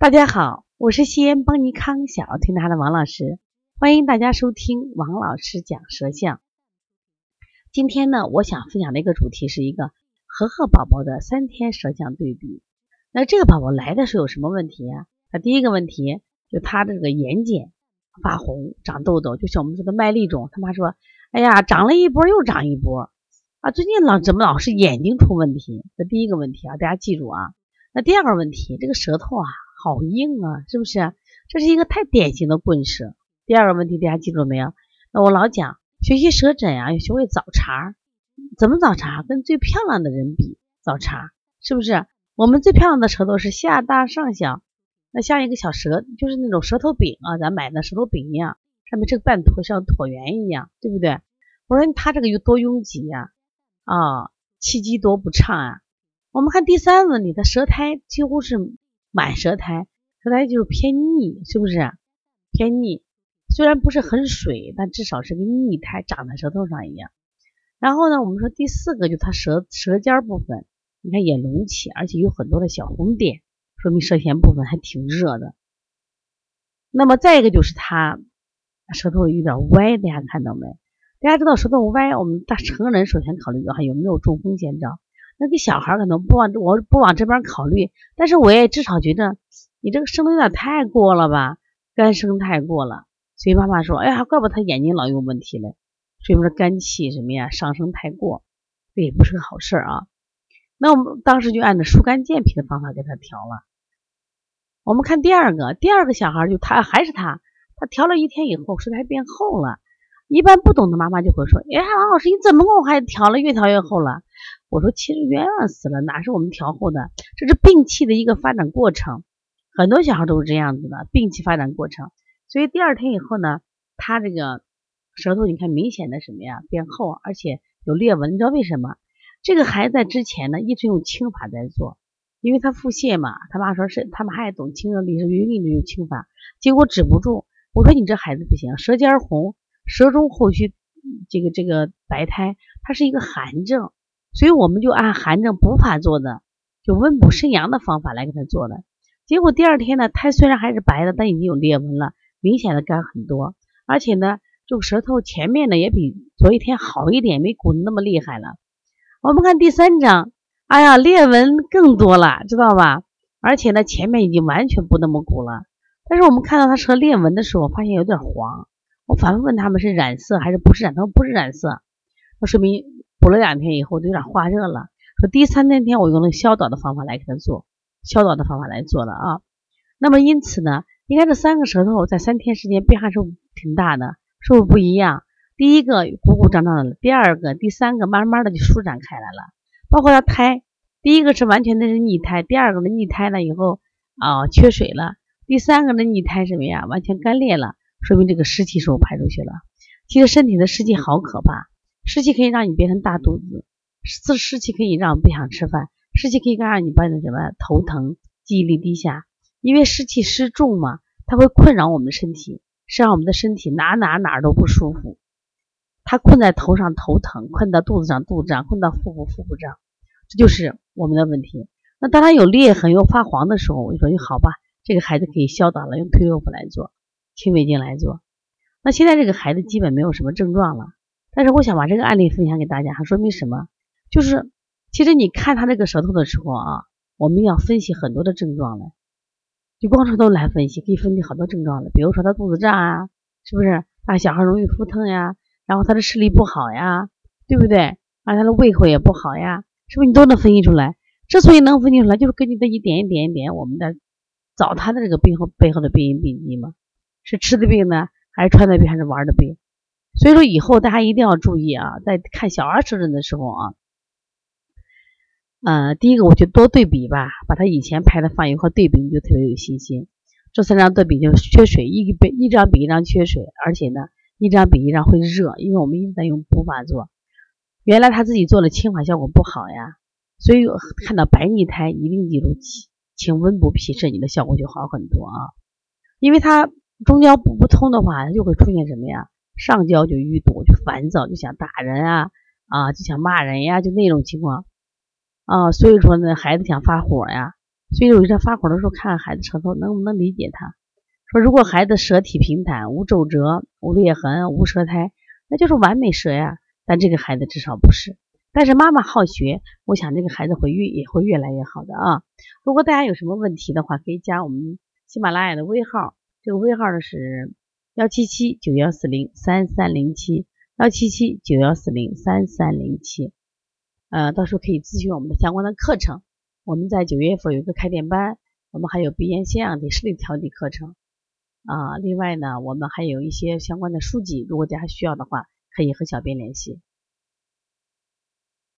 大家好，我是西安邦尼康小儿推拿的王老师，欢迎大家收听王老师讲舌象。今天呢，我想分享的一个主题是一个和和宝宝的三天舌象对比。那这个宝宝来的时候有什么问题呀？他第一个问题就他这个眼睑发红、长痘痘，就像我们说的麦粒肿。他妈说：“哎呀，长了一波又长一波啊，最近老怎么老是眼睛出问题？”这第一个问题啊，大家记住啊。那第二个问题，这个舌头啊。好硬啊，是不是？这是一个太典型的棍舌。第二个问题，大家记住没有？那我老讲学习舌诊啊，要学会找茬。怎么找茬？跟最漂亮的人比找茬，是不是？我们最漂亮的舌头是下大上小，那像一个小舌，就是那种舌头饼啊，咱买的舌头饼一样，上面这个半坨像椭圆一样，对不对？我说他这个有多拥挤呀？啊，气机多不畅啊！我们看第三问题，他舌苔几乎是。满舌苔，舌苔就是偏腻，是不是？偏腻，虽然不是很水，但至少是个腻苔长在舌头上一样。然后呢，我们说第四个就是它舌舌尖部分，你看也隆起，而且有很多的小红点，说明舌前部分还挺热的。那么再一个就是它舌头有点歪，大家看到没？大家知道舌头歪，我们大成人首先考虑的话有没有中风先兆。那个小孩可能不往我不往这边考虑，但是我也至少觉得你这个生的有点太过了吧，肝生太过了。所以妈妈说，哎呀，怪不得他眼睛老有问题嘞，说明肝气什么呀上升太过，这也不是个好事啊。那我们当时就按照疏肝健脾的方法给他调了。我们看第二个，第二个小孩就他还是他，他调了一天以后舌苔变厚了。一般不懂的妈妈就会说，哎，王老师你怎么给我还调了越调越厚了？我说其实冤枉死了，哪是我们调后的？这是病气的一个发展过程，很多小孩都是这样子的，病气发展过程。所以第二天以后呢，他这个舌头你看明显的什么呀？变厚，而且有裂纹。你知道为什么？这个孩子在之前呢一直用清法在做，因为他腹泻嘛，他妈说是他们还懂清热利湿，云里的用清法，结果止不住。我说你这孩子不行，舌尖红，舌中后续这个这个白苔，它是一个寒症。所以我们就按寒症补法做的，就温补肾阳的方法来给他做的。结果第二天呢，苔虽然还是白的，但已经有裂纹了，明显的干很多。而且呢，这个舌头前面呢也比昨一天好一点，没鼓的那么厉害了。我们看第三张，哎呀，裂纹更多了，知道吧？而且呢，前面已经完全不那么鼓了。但是我们看到他舌裂纹的时候，发现有点黄。我反复问他们是染色还是不是染？他说不是染色，那说明。补了两天以后，就有点化热了。说第三天天我用了消导的方法来给他做，消导的方法来做的啊。那么因此呢，你看这三个舌头在三天时间变化是挺大的，是不是不一样？第一个鼓鼓胀胀的，第二个、第三个慢慢的就舒展开来了。包括他胎，第一个是完全的是逆胎，第二个的逆胎了以后啊缺水了，第三个的逆胎什么呀？完全干裂了，说明这个湿气是不排出去了。其实身体的湿气好可怕。湿气可以让你变成大肚子，湿湿气可以让不想吃饭，湿气可以让你变成什么头疼、记忆力低下。因为湿气湿重嘛，它会困扰我们的身体，是让我们的身体哪哪哪都不舒服。它困在头上头疼，困到肚子上肚子胀，困到腹部腹部胀，这就是我们的问题。那当它有裂痕又发黄的时候，我就说你，好吧，这个孩子可以消导了，用退热补来做，清胃经来做。那现在这个孩子基本没有什么症状了。但是我想把这个案例分享给大家，还说明什么？就是其实你看他这个舌头的时候啊，我们要分析很多的症状了，就光舌头来分析，可以分析好多症状了。比如说他肚子胀啊，是不是？啊，小孩容易腹疼呀，然后他的视力不好呀，对不对？啊，他的胃口也不好呀，是不是你都能分析出来？之所以能分析出来，就是根据这一点一点一点，我们在找他的这个背后背后的病因病机嘛，是吃的病呢，还是穿的病，还是玩的病？所以说以后大家一定要注意啊，在看小儿舌诊的时候啊，呃，第一个我就多对比吧，把他以前拍的放一块对比，你就特别有信心。这三张对比就是缺水，一比一张比一张缺水，而且呢，一张比一张会热，因为我们一直在用补法做。原来他自己做的清法效果不好呀，所以看到白腻苔一定记住清温补脾肾，你的效果就好很多啊。因为它中焦补不通的话，就会出现什么呀？上焦就淤堵，就烦躁，就想打人啊啊，就想骂人呀，就那种情况啊。所以说呢，孩子想发火呀，所以有时发火的时候，看孩子舌头能不能理解他。说如果孩子舌体平坦，无皱褶、无裂痕、无舌苔，那就是完美舌呀。但这个孩子至少不是。但是妈妈好学，我想这个孩子会越也会越来越好的啊。如果大家有什么问题的话，可以加我们喜马拉雅的微号，这个微号呢是幺七七九幺四零三三零七幺七七九幺四零三三零七。呃，到时候可以咨询我们的相关的课程。我们在九月份有一个开店班，我们还有鼻炎腺样体视力调理课程啊。另外呢，我们还有一些相关的书籍，如果大家需要的话，可以和小编联系。